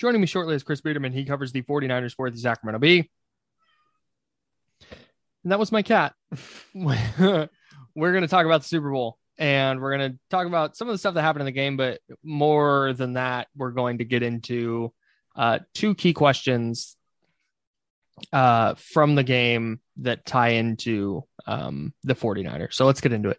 Joining me shortly is Chris Biederman. He covers the 49ers for the Sacramento Bee. And that was my cat. we're going to talk about the Super Bowl and we're going to talk about some of the stuff that happened in the game. But more than that, we're going to get into uh, two key questions uh, from the game that tie into um, the 49ers. So let's get into it.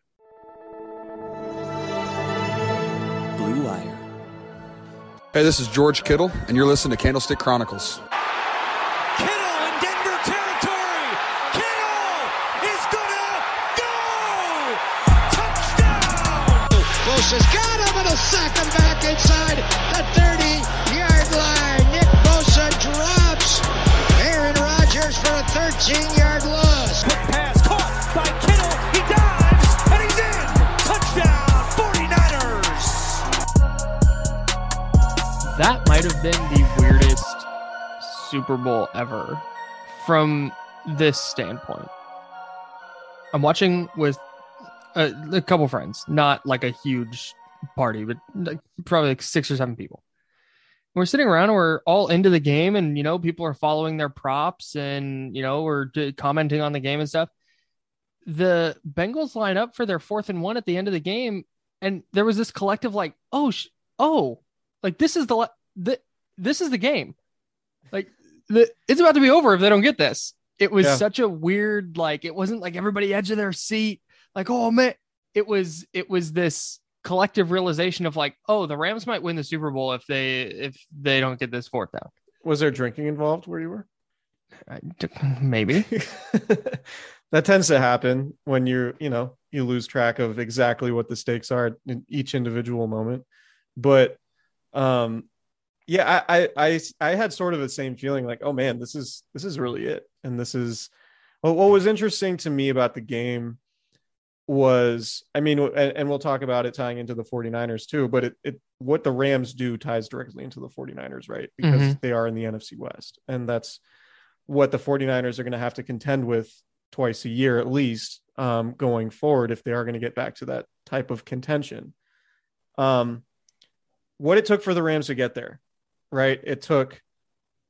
Hey, this is George Kittle, and you're listening to Candlestick Chronicles. Kittle in Denver territory. Kittle is gonna go. Touchdown. Bosa's got him and a sack him back inside the 30 yard line. Nick Bosa drops Aaron Rodgers for a 13 That might have been the weirdest Super Bowl ever from this standpoint. I'm watching with a, a couple friends, not like a huge party, but like probably like six or seven people. We're sitting around, and we're all into the game, and you know, people are following their props, and you know, we're d- commenting on the game and stuff. The Bengals line up for their fourth and one at the end of the game, and there was this collective like, "Oh, sh- oh, like this is the the this is the game. Like the it's about to be over if they don't get this. It was Yeah. such a weird like it wasn't like everybody edge of their seat like oh man it was it was this collective realization of like oh the Rams might win the Super Bowl if they if they don't get this fourth down. Was there drinking involved where you were? I- Maybe. that tends to happen when you're, you know, you lose track of exactly what the stakes are in each individual moment. But um yeah, I I I, I had sort of the same feeling like, oh man, this is this is really it. And this is well, what was interesting to me about the game was I mean, and, and we'll talk about it tying into the 49ers too, but it, it what the Rams do ties directly into the 49ers, right? Because Mhm. they are in the NFC West. And that's what the 49ers are going to have to contend with twice a year at least um, going forward if they are going to get back to that type of contention. Um, what it took for the Rams to get there, right? It took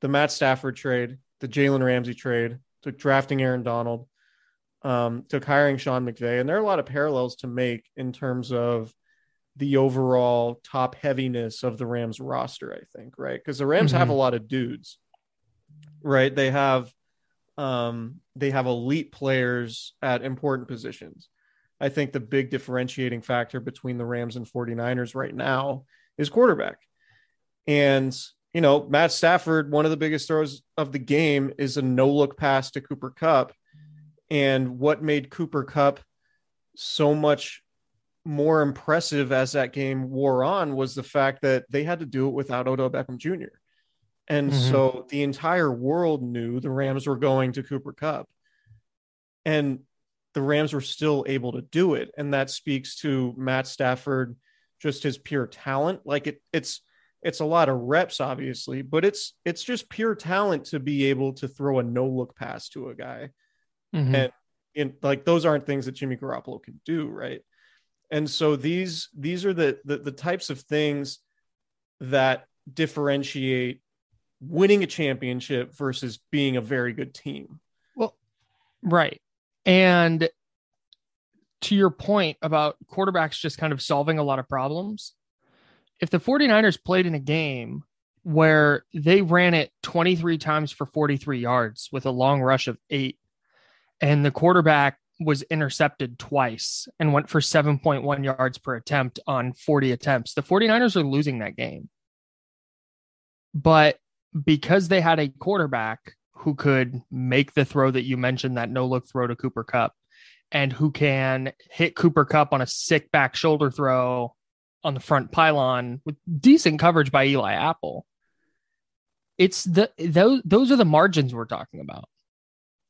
the Matt Stafford trade, the Jalen Ramsey trade, took drafting Aaron Donald, um, took hiring Sean McVay, and there are a lot of parallels to make in terms of the overall top heaviness of the Rams roster. I think, right? Because the Rams have a lot of dudes, right? They have, um, they have elite players at important positions. I think the big differentiating factor between the Rams and 49ers right now is quarterback. And, you know, Matt Stafford, one of the biggest throws of the game is a no look pass to Cooper Kupp. And what made Cooper Kupp so much more impressive as that game wore on was the fact that they had to do it without Odell Beckham Jr. And Mhm. so the entire world knew the Rams were going to Cooper Kupp. And the Rams were still able to do it. And that speaks to Matt Stafford, just his pure talent. Like it it's it's a lot of reps, obviously, but it's it's just pure talent to be able to throw a no look pass to a guy. Mhm. And in like those aren't things that Jimmy Garoppolo can do, right? And so these these are the the, the types of things that differentiate winning a championship versus being a very good team. Well, right. And to your point about quarterbacks just kind of solving a lot of problems, if the 49ers played in a game where they ran it 23 times for 43 yards with a long rush of eight, and the quarterback was intercepted twice and went for 7.1 yards per attempt on 40 attempts, the 49ers are losing that game. But because they had a quarterback who could make the throw that you mentioned, that no look throw to Cooper Kupp, and who can hit Cooper Kupp on a sick back shoulder throw on the front pylon with decent coverage by Eli Apple. It's the those those are the margins we're talking about.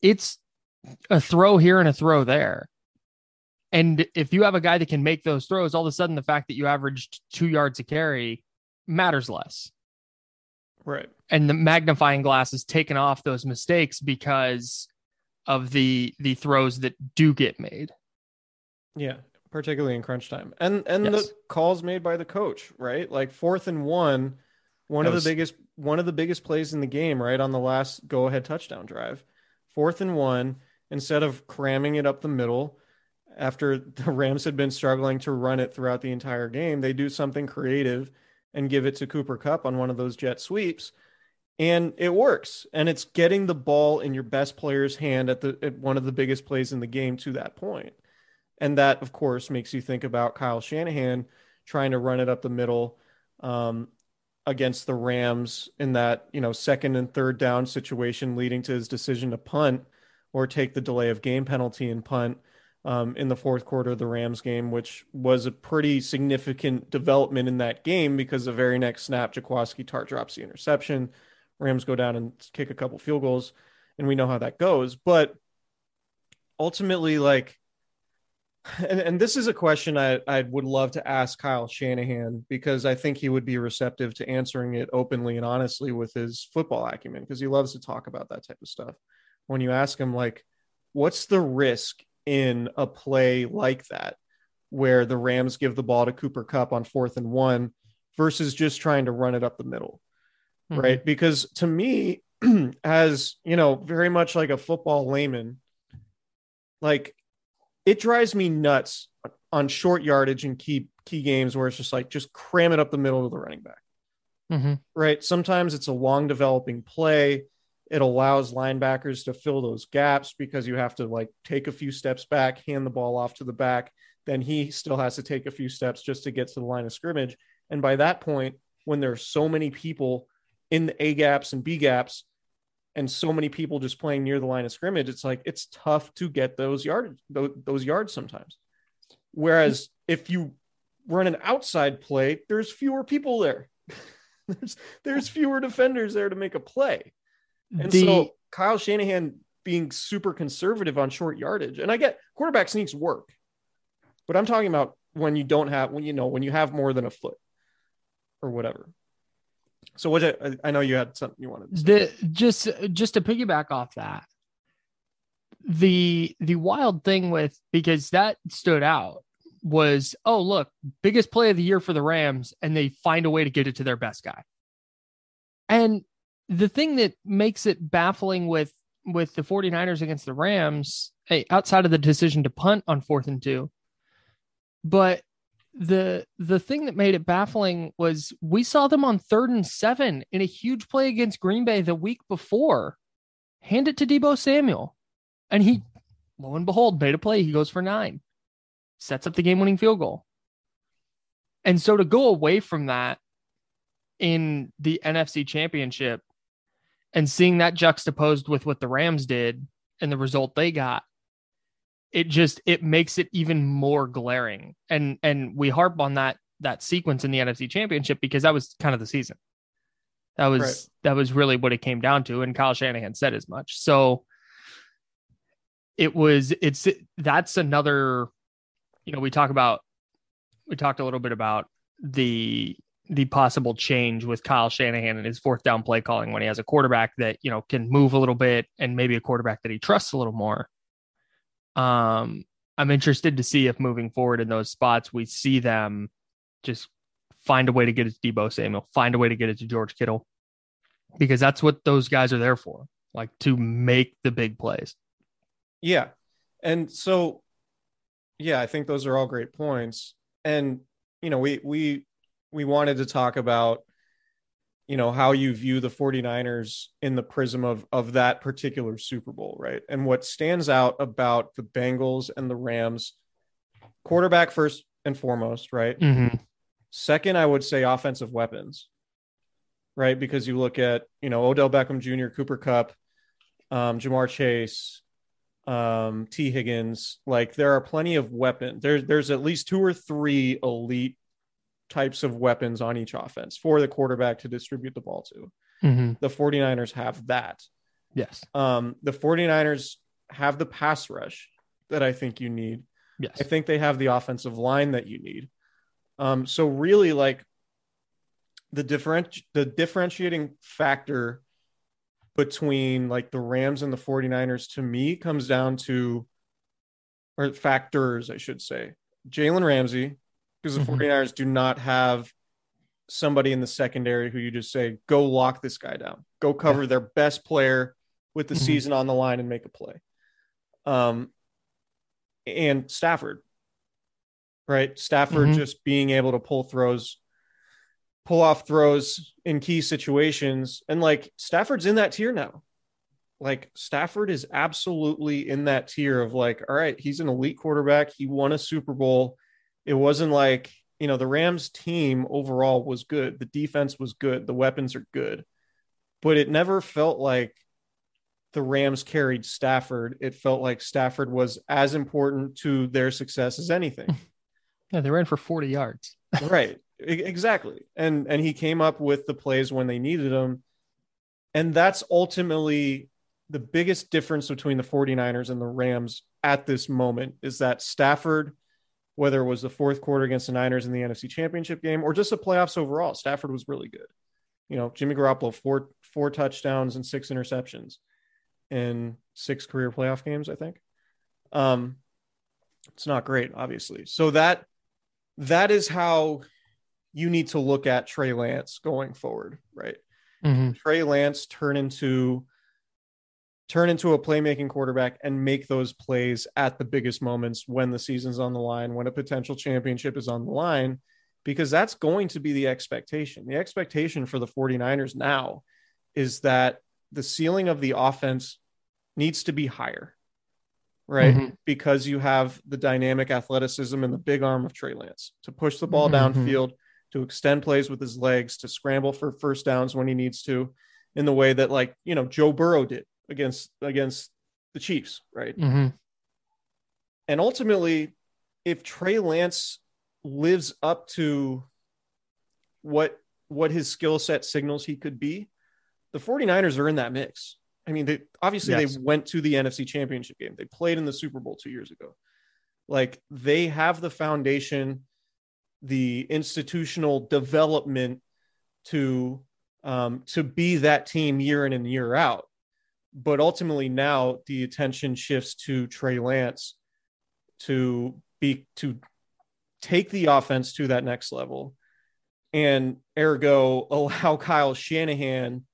It's a throw here and a throw there. And if you have a guy that can make those throws, all of a sudden the fact that you averaged two yards a carry matters less. Right. And the magnifying glass is taken off those mistakes because of the the throws that do get made. Yeah, particularly in crunch time. And and Yes. the calls made by the coach, right? Like fourth and one, one That of the biggest one of the biggest plays in the game, right? On the last go ahead touchdown drive. Fourth and one, instead of cramming it up the middle after the Rams had been struggling to run it throughout the entire game, they do something creative and give it to Cooper Kupp on one of those jet sweeps. And it works. And it's getting the ball in your best player's hand at the at one of the biggest plays in the game to that. And that, of course, makes you think about Kyle Shanahan trying to run it up the middle um, against the Rams in that, you know, second and third down situation, leading to his decision to punt or take the delay of game penalty and punt um, in the fourth quarter of the Rams game, which was a pretty significant development in that game because the very next snap, Jaquiski Tartt drops the interception. Rams go down and kick a couple field goals, and we know how that goes. But ultimately, like, and, and this is a question I, I would love to ask Kyle Shanahan because I think he would be receptive to answering it openly and honestly with his football acumen because he loves to talk about that type of stuff. When you ask him, like, what's the risk in a play like that where the Rams give the ball to Cooper Kupp on fourth and one versus just trying to run it up the middle? Mhm. right? Because to me, as you know, very much like a football layman, like it drives me nuts on short yardage and key key games where it's just like just cram it up the middle of the running back, Mhm. right? Sometimes it's a long developing play. It allows linebackers to fill those gaps because you have to like take a few steps back, hand the ball off to the back, then he still has to take a few steps just to get to the line of scrimmage. And by that point, when there's so many people in the A gaps and B gaps, and so many people just playing near the line of scrimmage, it's like it's tough to get those yards those, those yards sometimes. Whereas if you run an outside play, there's fewer people there. there's there's fewer defenders there to make a play. And The- so Kyle Shanahan being super conservative on short yardage, and I get quarterback sneaks work, but I'm talking about when you don't have when you know when you have more than a foot or whatever. So what I, I know you had something you wanted. To the just just to piggyback off that the the wild thing with because that stood out was oh look biggest play of the year for the rams and they find a way to get it to their best guy and the thing that makes it baffling with with the 49ers against the rams hey, outside of the decision to punt on fourth and two but the the thing that made it baffling was we saw them on third and seven in a huge play against Green Bay the week before. Hand it to Deebo Samuel. And he, lo and behold, made a play. He goes for nine, sets up the game winning field goal. And so to go away from that in the NFC championship and seeing that juxtaposed with what the Rams did and the result they got, it just it makes it even more glaring. And and we harp on that that sequence in the NFC championship because that was kind of the season. That was Right. that was really what it came down to and Kyle Shanahan said as much. So it was it's that's another you know we talk about we talked a little bit about the the possible change with Kyle Shanahan and his fourth down play calling when he has a quarterback that you know can move a little bit and maybe a quarterback that he trusts a little more um I'm interested to see if moving forward in those spots, we see them just find a way to get it to Deebo Samuel, find a way to get it to George Kittle, because that's what those guys are there for, like to make the big plays. Yeah. And so yeah, I think those are all great points. And you know, we we we wanted to talk about you know how you view the 49ers in the prism of of that particular Super Bowl, right? And what stands out about the Bengals and the Rams quarterback first and foremost, right? Mm-hmm. Second, I would say offensive weapons, right? Because you look at, you know, Odell Beckham Jr., Cooper Kupp, um, Ja'Marr Chase, um, Tee Higgins. Like there are plenty of weapons. There's there's at least two or three elite types of weapons on each offense for the quarterback to distribute the ball to. Mm-hmm. The 49ers have that. Yes. Um, the 49ers have the pass rush that I think you need. Yes. I think they have the offensive line that you need. Um, so really like the different the differentiating factor between like the Rams and the 49ers to me comes down to or factors, I should say. Jalen Ramsey, because the Mhm. 49ers do not have somebody in the secondary who you just say, go lock this guy down, go cover their best player with the Mhm. season on the line and make a play. Um, and Stafford, right? Stafford Mhm. just being able to pull throws, pull off throws in key situations. And like Stafford's in that tier now. Like Stafford is absolutely in that tier of like, all right, he's an elite quarterback. He won a Super Bowl. It wasn't like, you know, the Rams team overall was good. The defense was good. The weapons are good. But it never felt like the Rams carried Stafford. It felt like Stafford was as important to their success as anything. Yeah, they ran for 40 yards. right. Exactly. And and he came up with the plays when they needed them. And that's ultimately the biggest difference between the 49ers and the Rams at this moment is that Stafford whether it was the fourth quarter against the Niners in the NFC Championship game or just the playoffs overall, Stafford was really good. You know, Jimmy Garoppolo four four touchdowns and six interceptions in six career playoff games, I think. Um it's not great, obviously. So that that is how you need to look at Trey Lance going forward, right? Mm-hmm. Trey Lance turn into turn into a playmaking quarterback and make those plays at the biggest moments when the season's on the line, when a potential championship is on the line, because that's going to be the expectation. The expectation for the 49ers now is that the ceiling of the offense needs to be higher, right? Mhm. Because you have the dynamic athleticism and the big arm of Trey Lance to push the ball Mhm. downfield, to extend plays with his legs, to scramble for first downs when he needs to, in the way that like you know Joe Burrow did against against the Chiefs, right? Mm-hmm. And ultimately, if Trey Lance lives up to what what his skill set signals he could be, the 49ers are in that mix. I mean, they obviously Yes. they went to the NFC Championship game. They played in the Super Bowl 2 years ago. Like they have the foundation, the institutional development to um, to be that team year in and year out. But ultimately, now the attention shifts to Trey Lance to be to take the offense to that next level, and ergo allow Kyle Shanahan,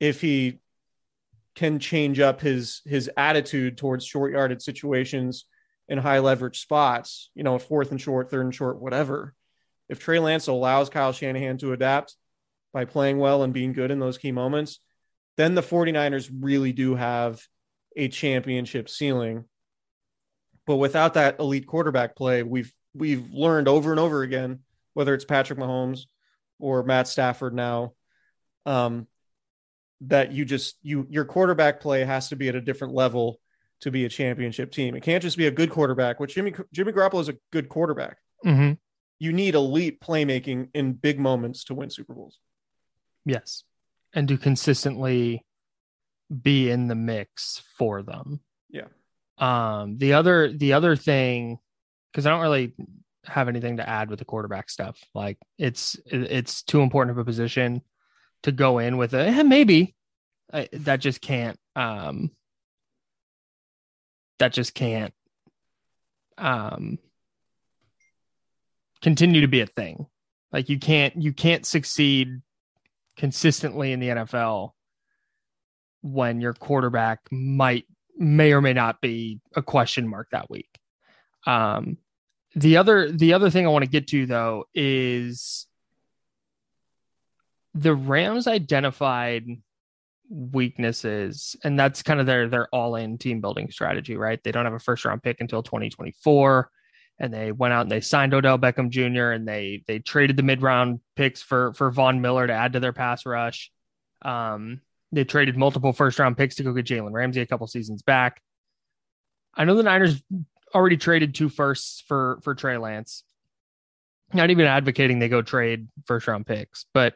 if he can change up his his attitude towards short yarded situations in high leverage spots, you know, fourth and short, third and short, whatever. If Trey Lance allows Kyle Shanahan to adapt by playing well and being good in those key moments, then the 49ers really do have a championship ceiling. But without that elite quarterback play, we've we've learned over and over again, whether it's Patrick Mahomes or Matt Stafford now, um, that you just you your quarterback play has to be at a different level to be a championship team. It can't just be a good quarterback. Which Jimmy Jimmy Garoppolo is a good quarterback. Mm-hmm. You need elite playmaking in big moments to win Super Bowls. Yes. And to consistently be in the mix for them. Yeah. Um the other the other thing because I don't really have anything to add with the quarterback stuff. Like it's it's too important of a position to go in with a eh, maybe I, that just can't um that just can't um, continue to be a thing. Like you can't you can't succeed consistently in the NFL when your quarterback might may or may not be a question mark that week. Um, the other the other thing I want to get to though is the Rams identified weaknesses and that's kind of their their all-in team building strategy, right? They don't have a first round pick until 2024 and they went out and they signed Odell Beckham Jr. and they they traded the mid round picks for for Von Miller to add to their pass rush. Um, they traded multiple first round picks to go get Jalen Ramsey a couple seasons back. I know the Niners already traded two firsts for for Trey Lance. Not even advocating they go trade first round picks, but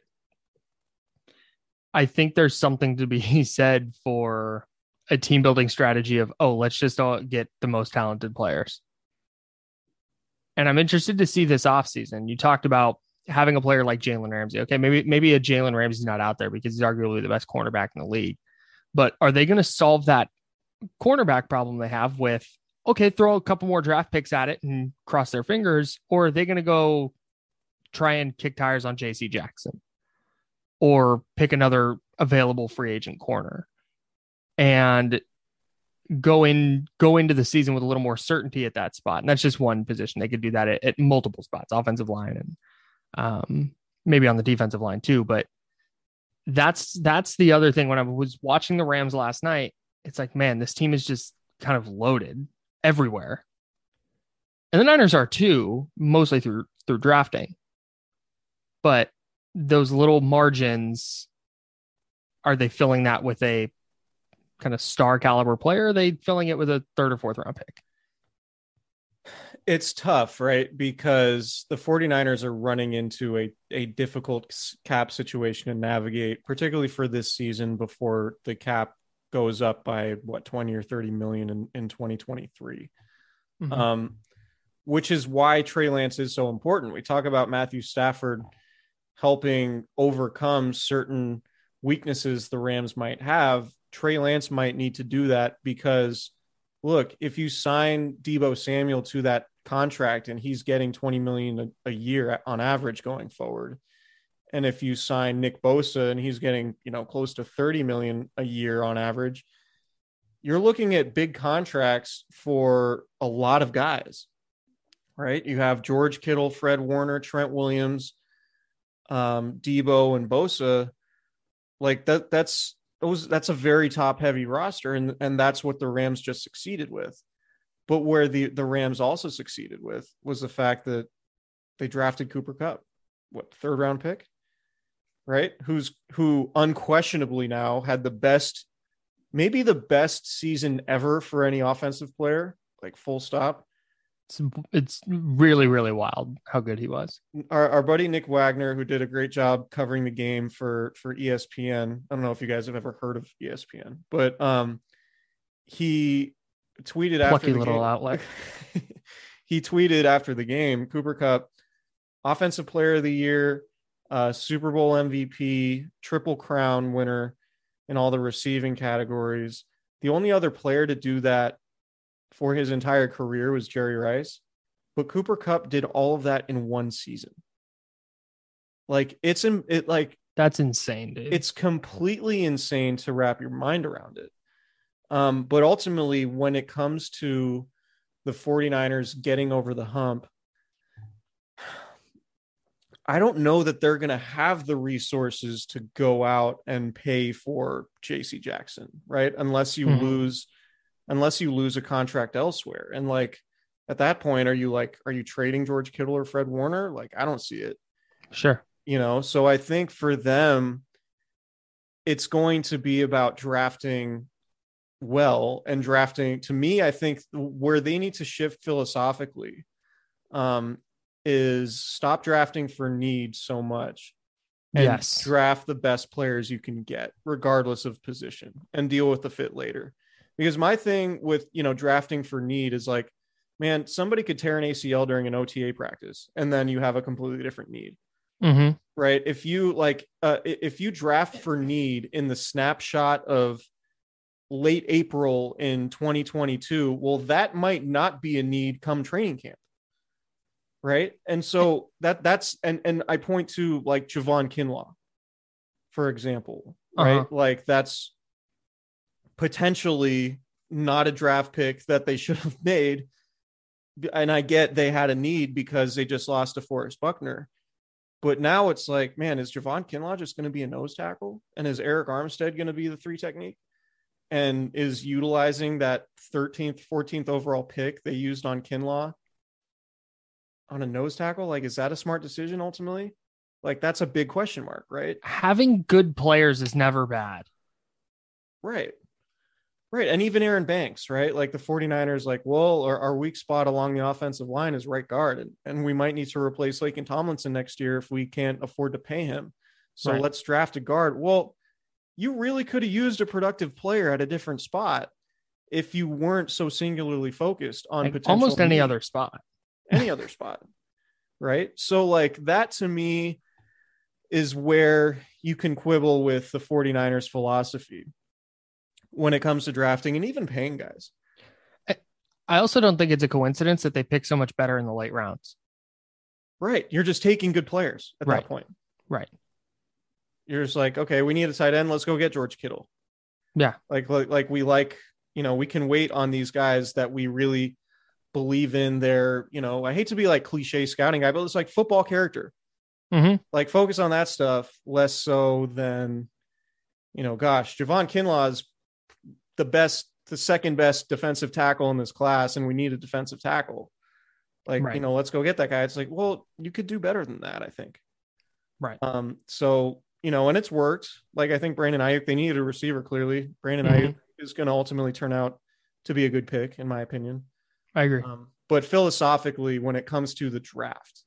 I think there's something to be said for a team building strategy of oh let's just all get the most talented players and I'm interested to see this offseason. You talked about having a player like Jalen Ramsey. Okay, maybe maybe a Jalen Ramsey's not out there because he's arguably the best cornerback in the league. But are they going to solve that cornerback problem they have with okay, throw a couple more draft picks at it and cross their fingers, or are they going to go try and kick tires on JC Jackson or pick another available free agent corner? And go in go into the season with a little more certainty at that spot. And that's just one position. They could do that at, at multiple spots, offensive line and um, maybe on the defensive line too. But that's that's the other thing. When I was watching the Rams last night, it's like, man, this team is just kind of loaded everywhere. And the Niners are too, mostly through through drafting. But those little margins, are they filling that with a kind of star caliber player? are they filling it with a third or fourth round pick? It's tough, right? Because the 49ers are running into a, a difficult cap situation to navigate, particularly for this season before the cap goes up by what 20 or 30 million in, in 2023. Mm-hmm. Um, which is why Trey Lance is so important. We talk about Matthew Stafford helping overcome certain weaknesses the Rams might have Trey Lance might need to do that because look, if you sign Deebo Samuel to that contract and he's getting 20 million a, a, year on average going forward, and if you sign Nick Bosa and he's getting, you know, close to 30 million a year on average, you're looking at big contracts for a lot of guys. Right? You have George Kittle, Fred Warner, Trent Williams, um, Deebo and Bosa. Like that that's those that's a very top heavy roster and and that's what the Rams just succeeded with. But where the the Rams also succeeded with was the fact that they drafted Cooper Kupp, what third round pick, right? Who's who unquestionably now had the best, maybe the best season ever for any offensive player, like full stop. It's, it's really really wild how good he was. Our, our buddy Nick Wagoner, who did a great job covering the game for for ESPN. I don't know if you guys have ever heard of ESPN, but um, he tweeted after the little game, outlet. he tweeted after the game, Cooper Kupp offensive player of the year, uh, Super Bowl MVP, triple crown winner in all the receiving categories. The only other player to do that for his entire career was Jerry Rice, but Cooper Kupp did all of that in one season. Like it's in it like that's insane, dude. It's completely insane to wrap your mind around it. Um, but ultimately, when it comes to the 49ers getting over the hump, I don't know that they're going to have the resources to go out and pay for JC Jackson, right? Unless you mm-hmm. lose unless you lose a contract elsewhere. And like at that point, are you like, are you trading George Kittle or Fred Warner? Like, I don't see it. Sure. You know, so I think for them, it's going to be about drafting well and drafting to me i think where they need to shift philosophically um is stop drafting for need so much and yes draft the best players you can get regardless of position and deal with the fit later because my thing with you know drafting for need is like man somebody could tear an acl during an ota practice and then you have a completely different need mm-hmm. right if you like uh, if you draft for need in the snapshot of late April in 2022, well, that might not be a need come training camp. Right. And so that that's and and I point to like Javon Kinlaw, for example. Right. Uh-huh. Like that's potentially not a draft pick that they should have made. And I get they had a need because they just lost to Forrest Buckner. But now it's like, man, is Javon Kinlaw just going to be a nose tackle? And is Arik Armstead going to be the three technique? And is utilizing that 13th, 14th overall pick they used on Kinlaw on a nose tackle? Like, is that a smart decision ultimately? Like, that's a big question mark, right? Having good players is never bad. Right. Right. And even Aaron Banks, right? Like the 49ers, like, well, our, our weak spot along the offensive line is right guard. And, and we might need to replace Laken Tomlinson next year if we can't afford to pay him. So Right. let's draft a guard. Well, you really could have used a productive player at a different spot if you weren't so singularly focused on Like, potential almost any other spot. any other spot. Right. So, like, that to me is where you can quibble with the 49ers philosophy when it comes to drafting and even paying guys. I also don't think it's a coincidence that they pick so much better in the late rounds. Right. You're just taking good players at Right. that point. Right. You're just like, okay, we need a tight end. Let's go get George Kittle. Yeah. Like, like, like we like, you know, we can wait on these guys that we really believe in their, you know, I hate to be like cliche scouting guy, but it's like football character. Mhm. Like focus on that stuff less so than, you know, gosh, Javon Kinlaw is the best, the second best defensive tackle in this class, and we need a defensive tackle. Like, you know, let's go get that guy. It's like, well, you could do better than that, I think. Right. Um, so you know, and it's worked. Like I think Brandon Aiyuk, they needed a receiver clearly. Brandon Mhm. Aiyuk is going to ultimately turn out to be a good pick, in my opinion. I agree. Um, but philosophically, when it comes to the draft,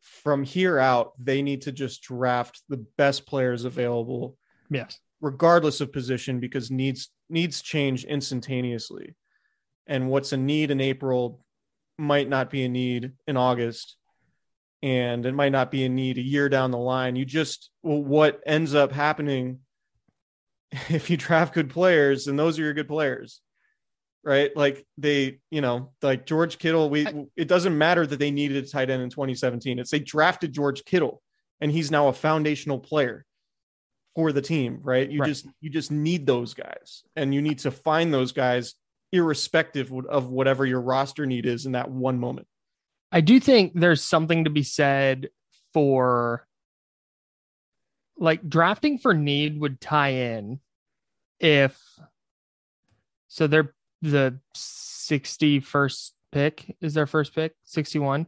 from here out, they need to just draft the best players available, yes. regardless of position, because needs needs change instantaneously. And what's a need in April might not be a need in August, and it might not be a need a year down the line. You just well, what ends up happening if you draft good players, and those are your good players right? Like they, you know, like George Kittle, we it doesn't matter that they needed a tight end in 2017. It's they drafted George Kittle and he's now a foundational player for the team, right? You Right. just you just need those guys and you need to find those guys irrespective of whatever your roster need is in that one moment. I do think there's something to be said for like drafting for need would tie in if so they're the 61st pick is their first pick 61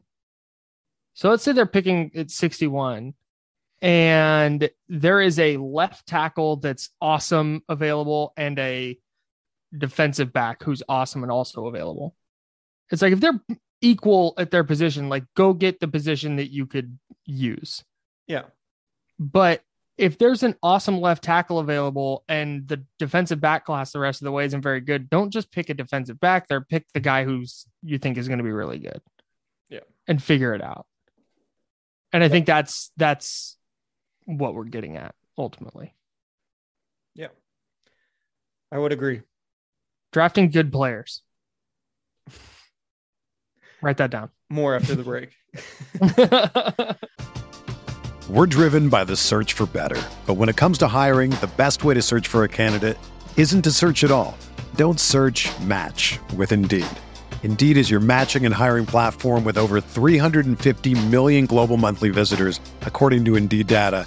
so let's say they're picking at 61 and there is a left tackle that's awesome available and a defensive back who's awesome and also available it's like if they're equal at their position, like go get the position that you could use. Yeah. But if there's an awesome left tackle available and the defensive back class the rest of the way isn't very good, don't just pick a defensive back there. Pick the guy who's you think is going to be really good. Yeah. And figure it out. And I think that's that's what we're getting at ultimately. Yeah. I would agree. Drafting good players. Write that down. More after the break. We're driven by the search for better. But when it comes to hiring, the best way to search for a candidate isn't to search at all. Don't search match with Indeed. Indeed is your matching and hiring platform with over 350 million global monthly visitors, according to Indeed data,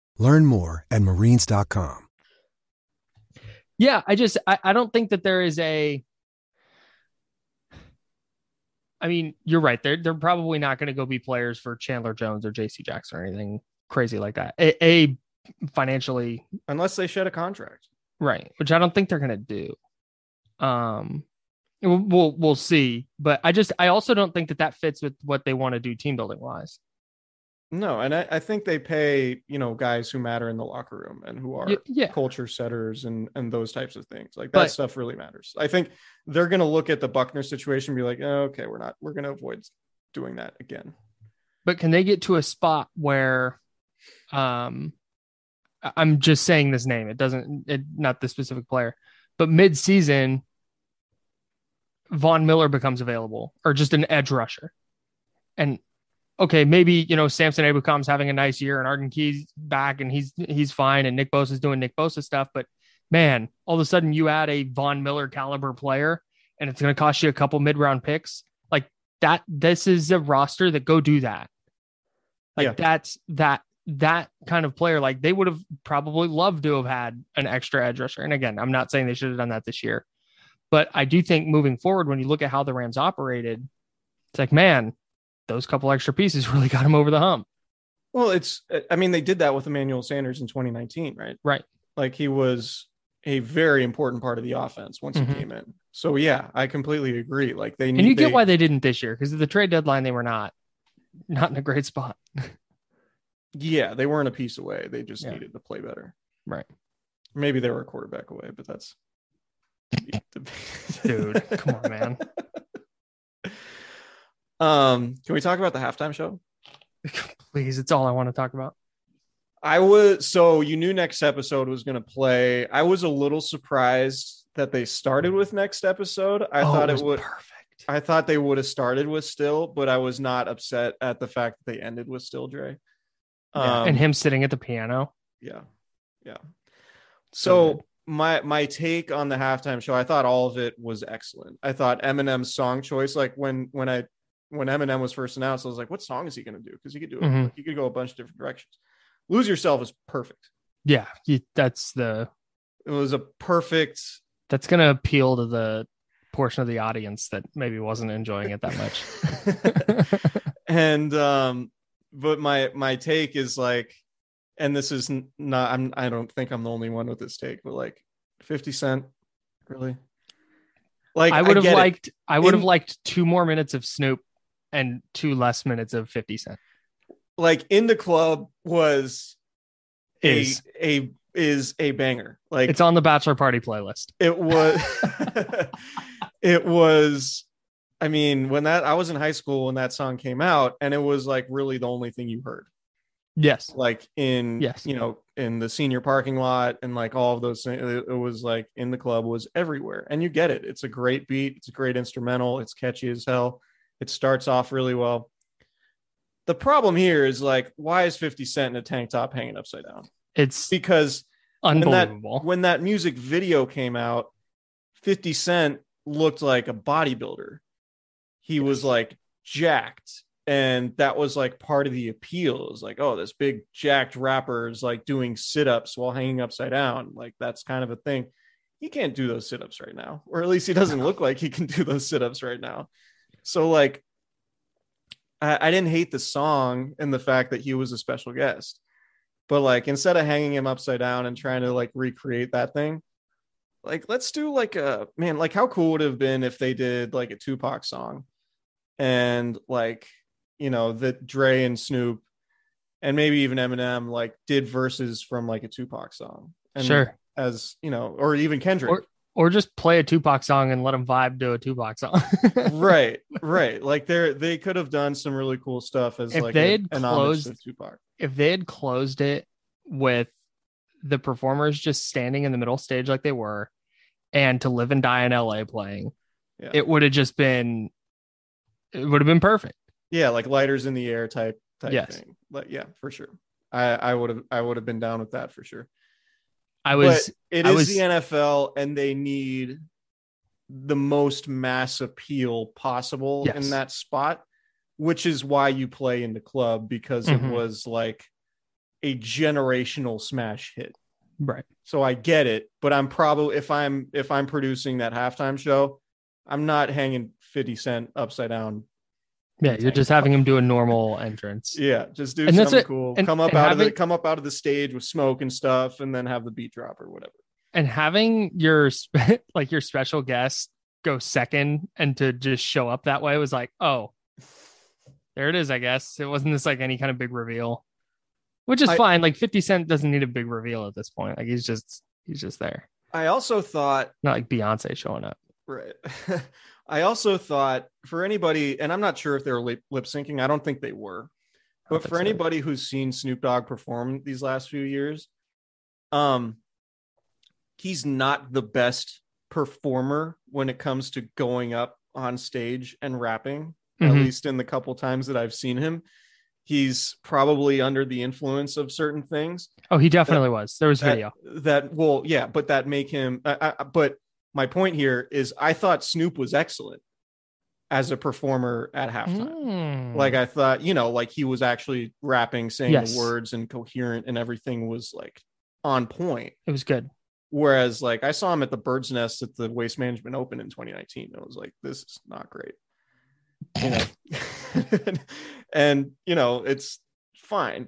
Learn more at marines.com. Yeah, I just I, I don't think that there is a I mean, you're right. They're they're probably not going to go be players for Chandler Jones or JC Jackson or anything crazy like that. A, a financially unless they shed a contract. right, which I don't think they're going to do. Um we'll we'll- we'll see, but I just I also don't think that that fits with what they want to do team building wise. No, and I, I think they pay you know guys who matter in the locker room and who are Y- yeah. culture setters and and those types of things. Like that But- stuff really matters. I think they're gonna look at the Buckner situation and be like, oh, okay, we're not we're gonna avoid doing that again. but can they get to a spot where um i'm just saying this name it doesn't it not the specific player but mid-season Von Miller becomes available or just an edge rusher. And okay, maybe you know Samson Ebukam's having a nice year and Arden Key's back and he's he's fine and Nick Bosa's doing Nick Bosa stuff, but man, all of a sudden you add a Von Miller caliber player and it's going to cost you a couple mid-round picks. Like that this is a roster that go do that. Like Yeah. that's that that kind of player like they would have probably loved to have had an extra edge rusher. And again, I'm not saying they should have done that this year. But I do think moving forward, when you look at how the Rams operated, it's like, man, those couple extra pieces really got him over the hump. Well, it's I mean they did that with Emmanuel Sanders in 2019, right? Right. Like he was a very important part of the offense once Mhm. he came in. So yeah, I completely agree. Like they need And you get they- why they didn't this year because at the trade deadline they were not not in a great spot. yeah, they weren't a piece away. They just Yeah. needed to play better. Right. Maybe they were a quarterback away, but that's Dude, come on, man. Um, can we talk about the halftime show? Please, it's all I want to talk about. I was so you knew next episode was going to play. I was a little surprised that they started with next episode. I Oh, thought it, was would. perfect. I thought they would have started with still, but I was not upset at the fact that they ended with still Dre. Yeah, Um, and him sitting at the piano. yeah, yeah. So So my my take on the halftime show, I thought all of it was excellent. I thought Eminem's song choice, like when when I when Eminem was first announced, I was like, what song is he going to do? Because he could do it. Mhm. Like, he could go a bunch of different directions. Lose yourself is perfect. Yeah, you, that's the It was a perfect. that's going to appeal to the portion of the audience that maybe wasn't enjoying it that much. and um but my my take is like and this is not i'm i don't think i'm the only one with this take but like 50 cent really like I would have get it. liked I would have liked two more minutes of Snoop and two less minutes of 50 Cent. like in the club was Is. a a is a banger like It's on the bachelor party playlist. it was it was i mean when that i was in high school when that song came out and it was like really the only thing you heard Yes. like in Yes. you know in the senior parking lot and like all of those things it, it was like in the club was everywhere and you get it it's a great beat it's a great instrumental it's catchy as hell it starts off really well. The problem here is like why is 50 cent in a tank top hanging upside down? It's because when that when that music video came out 50 cent looked like a bodybuilder. He was like jacked and that was like part of the appeal. It was like oh this big jacked rapper is like doing sit-ups while hanging upside down. Like that's kind of a thing. He can't do those sit-ups right now or at least he doesn't look like he can do those sit-ups right now so like I, I didn't hate the song and the fact that he was a special guest but like instead of hanging him upside down and trying to like recreate that thing like let's do like a man like how cool would it have been if they did like a tupac song and like you know that dre and snoop and maybe even eminem like did verses from like a tupac song and sure. as you know or even kendrick Or or just play a Tupac song and let them vibe to a Tupac song. right, right. Like they're they could have done some really cool stuff as If like they had closed- Tupac. if they had closed it with the performers just standing in the middle stage like they were and to live and die in LA playing, Yeah. it would have just been it would have been perfect. Yeah, like lighters in the air type type Yes. thing. Like yeah, for sure. I I would have I would have been down with that for sure. I was but it I is was- the NFL and they need the most mass appeal possible Yes. in that spot, which is why you play in the club because Mhm. it was like a generational smash hit. right. So I get it, but I'm probably if I'm if I'm producing that halftime show, I'm not hanging 50 cent upside down. Yeah, you're just having him do a normal entrance. Yeah, just do And something cool. And- come up out of the come up out of the stage with smoke and stuff, and then have the beat drop or whatever. And having your like your special guest go second and to just show up that way was like, oh, there it is, I guess. It wasn't this like any kind of big reveal. Which is I- fine. Like 50 Cent doesn't need a big reveal at this point. Like he's just he's just there. I also thought Not like Beyonce showing up. Right. I also thought for anybody, and I'm not sure if they were lip syncing. I don't think they were. But for so. anybody who's seen Snoop Dogg perform these last few years, um, he's not the best performer when it comes to going up on stage and rapping. At Mhm. least in the couple times that I've seen him, he's probably under the influence of certain things Oh, he definitely was. There was that, video. that well yeah but that make him I, but my point here is i thought snoop was excellent as a performer at halftime Mm. like i thought you know like he was actually rapping saying Yes. the words and coherent and everything was like on point it was good. whereas like i saw him at the bird's nest at the waste management open in 2019 it was like this is not great you know and you know it's fine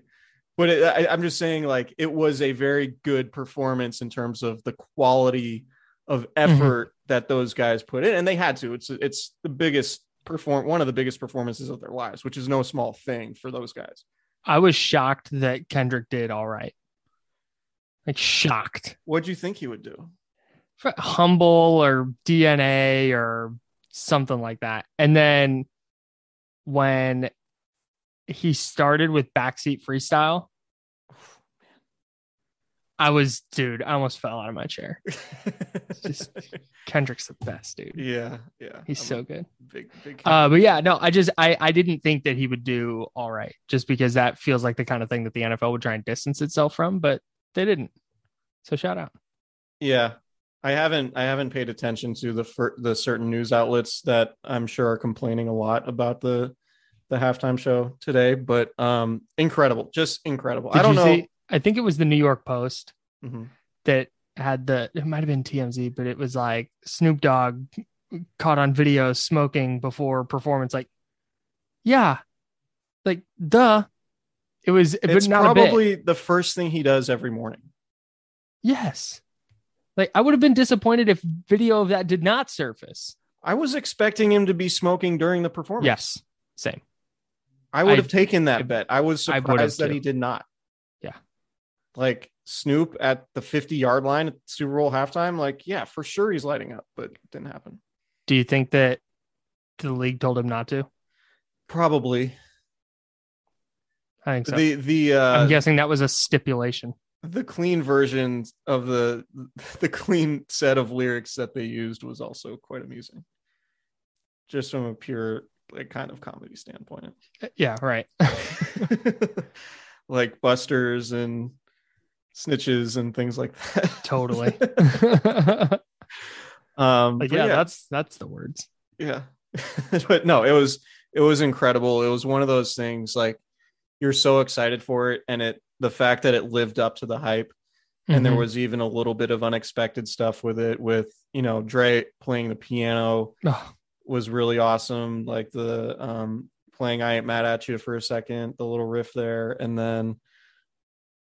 but it, I, i'm just saying like it was a very good performance in terms of the quality of mm-hmm. effort that those guys put in and they had to it's it's the biggest perform one of the biggest performances of their lives which is no small thing for those guys I was shocked that Kendrick did all right. Like shocked. what do you think he would do Humble or DNA or something like that. And then when he started with backseat freestyle, I was, dude, I almost fell out of my chair. just- Kendrick's the best, dude. yeah yeah He's I'm so good. big big Uh, but yeah, no, I just I I didn't think that he would do all right, just because that feels like the kind of thing that the NFL would try and distance itself from, but they didn't. So shout out. Yeah, I haven't I haven't paid attention to the fir- the certain news outlets that I'm sure are complaining a lot about the the halftime show today, but um incredible, just incredible. I don't know. see- I think it was the New York Post Mhm. that had the. It might have been TMZ, but it was like Snoop Dogg caught on video smoking before performance. Like, yeah, like duh. It was, It's but not probably the first thing he does every morning. Yes. Like I would have been disappointed if video of that did not surface. I was expecting him to be smoking during the performance. Yes. Same. I would I- have taken that I- bet. I was I surprised that too. he did not. Like Snoop at the 50 yard line at Super Bowl halftime, like, yeah, for sure he's lighting up, but it didn't happen. Do you think that the league told him not to? Probably. I think so. The the uh I'm guessing that was a stipulation. the clean version of the the clean set of lyrics that they used was also quite amusing just from a pure like kind of comedy standpoint Yeah, right. like busters and snitches and things like that. Totally. um Like, but yeah, that's that's the words. yeah. But no it was it was incredible. It was one of those things like you're so excited for it and it the fact that it lived up to the hype and there Mhm. was even a little bit of unexpected stuff with it with you know Dre playing the piano Oh, was really awesome. Like the um playing I ain't mad at you for a second the little riff there. And then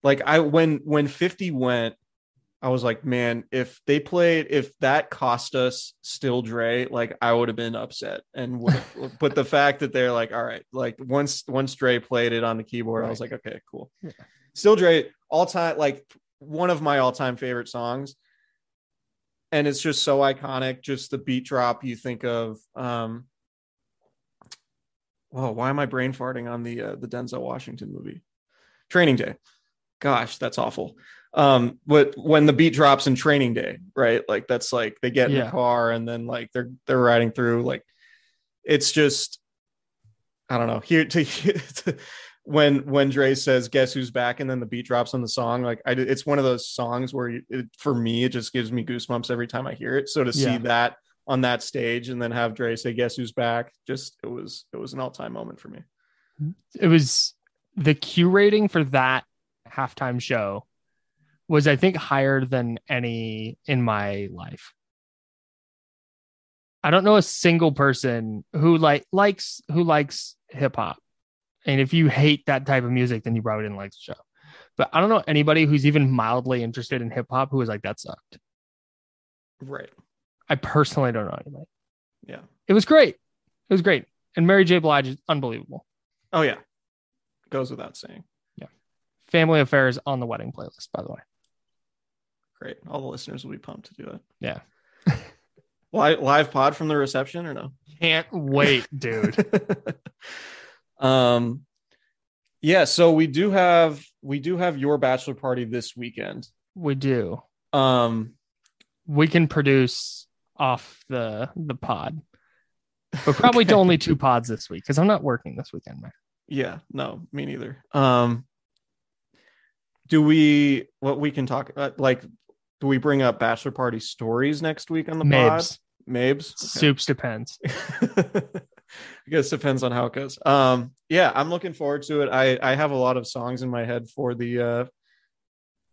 like I when when 50 went I was like man if they played if that cost us still Dre like I would have been upset and but the fact that they're like all right like once once Dre played it on the keyboard I was like okay cool Yeah. still Dre all time like one of my all time favorite songs and it's just so iconic. Just the beat drop. You think of um. Whoa, why am I brain farting on the uh, the Denzel Washington movie, Training Day? Gosh, that's awful. Um, but when the beat drops in Training Day, right? Like that's like they get in Yeah. the car and then like they're they're riding through. Like it's just I don't know. Here to, to when when Dre says "Guess who's back" and then the beat drops on the song, like I, it's one of those songs where you, it, for me it just gives me goosebumps every time I hear it. So to see that on that stage and then have Dre say "Guess who's back," just it was it was an all time moment for me. it was the Q rating for that halftime show was I think higher than any in my life. I don't know a single person who like likes who likes hip hop. And if you hate that type of music, then you probably didn't like the show. But I don't know anybody who's even mildly interested in hip hop who was like that sucked. Right. I personally don't know anybody. Yeah. It was great. It was great. And Mary J. Blige is unbelievable. Oh yeah. Goes without saying. Family Affairs on the wedding playlist, by the way. Great. All the listeners will be pumped to do it. Yeah. Live live pod from the reception or no? Can't wait, dude. um yeah, so we do have we do have your bachelor party this weekend. we do. Um We can produce off the the pod. But probably Okay. only two pods this week because I'm not working this weekend, man. yeah, no, me neither. Um do we what we can talk uh, like do we bring up bachelor party stories next week on the Mabes. pod? Mabes. Okay. Soups depends. I guess depends on how it goes. Um, yeah, I'm looking forward to it. I I have a lot of songs in my head for the uh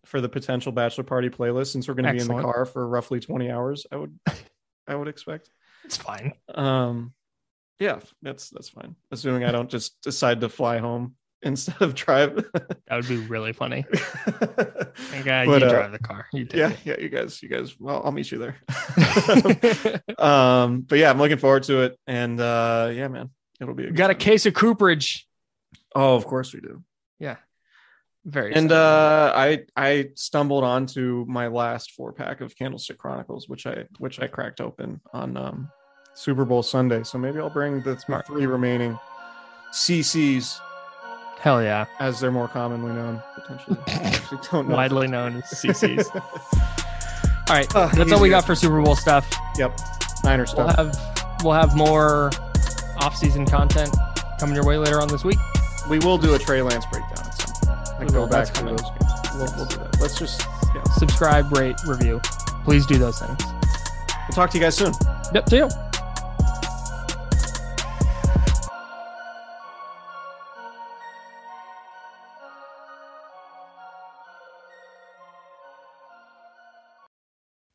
for the potential bachelor party playlist since we're going to be in the car for roughly 20 hours. I would I would expect. It's fine. Um, yeah, that's that's fine. Assuming I don't just decide to fly home instead of drive. That would be really funny. Like, uh, But, you uh, drive the car. You take yeah, yeah, you guys, you guys. Well, I'll meet you there. um, but yeah, I'm looking forward to it, and uh, yeah, man, it'll be a good Got a case of Cooperage. Oh, of course we do. Yeah. Very And uh, I I stumbled onto my last four pack of Candlestick Chronicles, which I which I cracked open on um, Super Bowl Sunday. So maybe I'll bring the Smart. three remaining CCs hell yeah. as they're more commonly known potentially. I don't know. Widely known as CCs. All right. Uh, That's all we got for Super Bowl stuff. Yep, Niner We'll stuff. have we'll have more off-season content coming your way later on this week. we will do a Trey Lance breakdown at some point. Like go back to those games. We'll, we'll do that. Let's just yeah. Subscribe, rate, review. Please do those things. We'll talk to you guys soon. Yep. See you.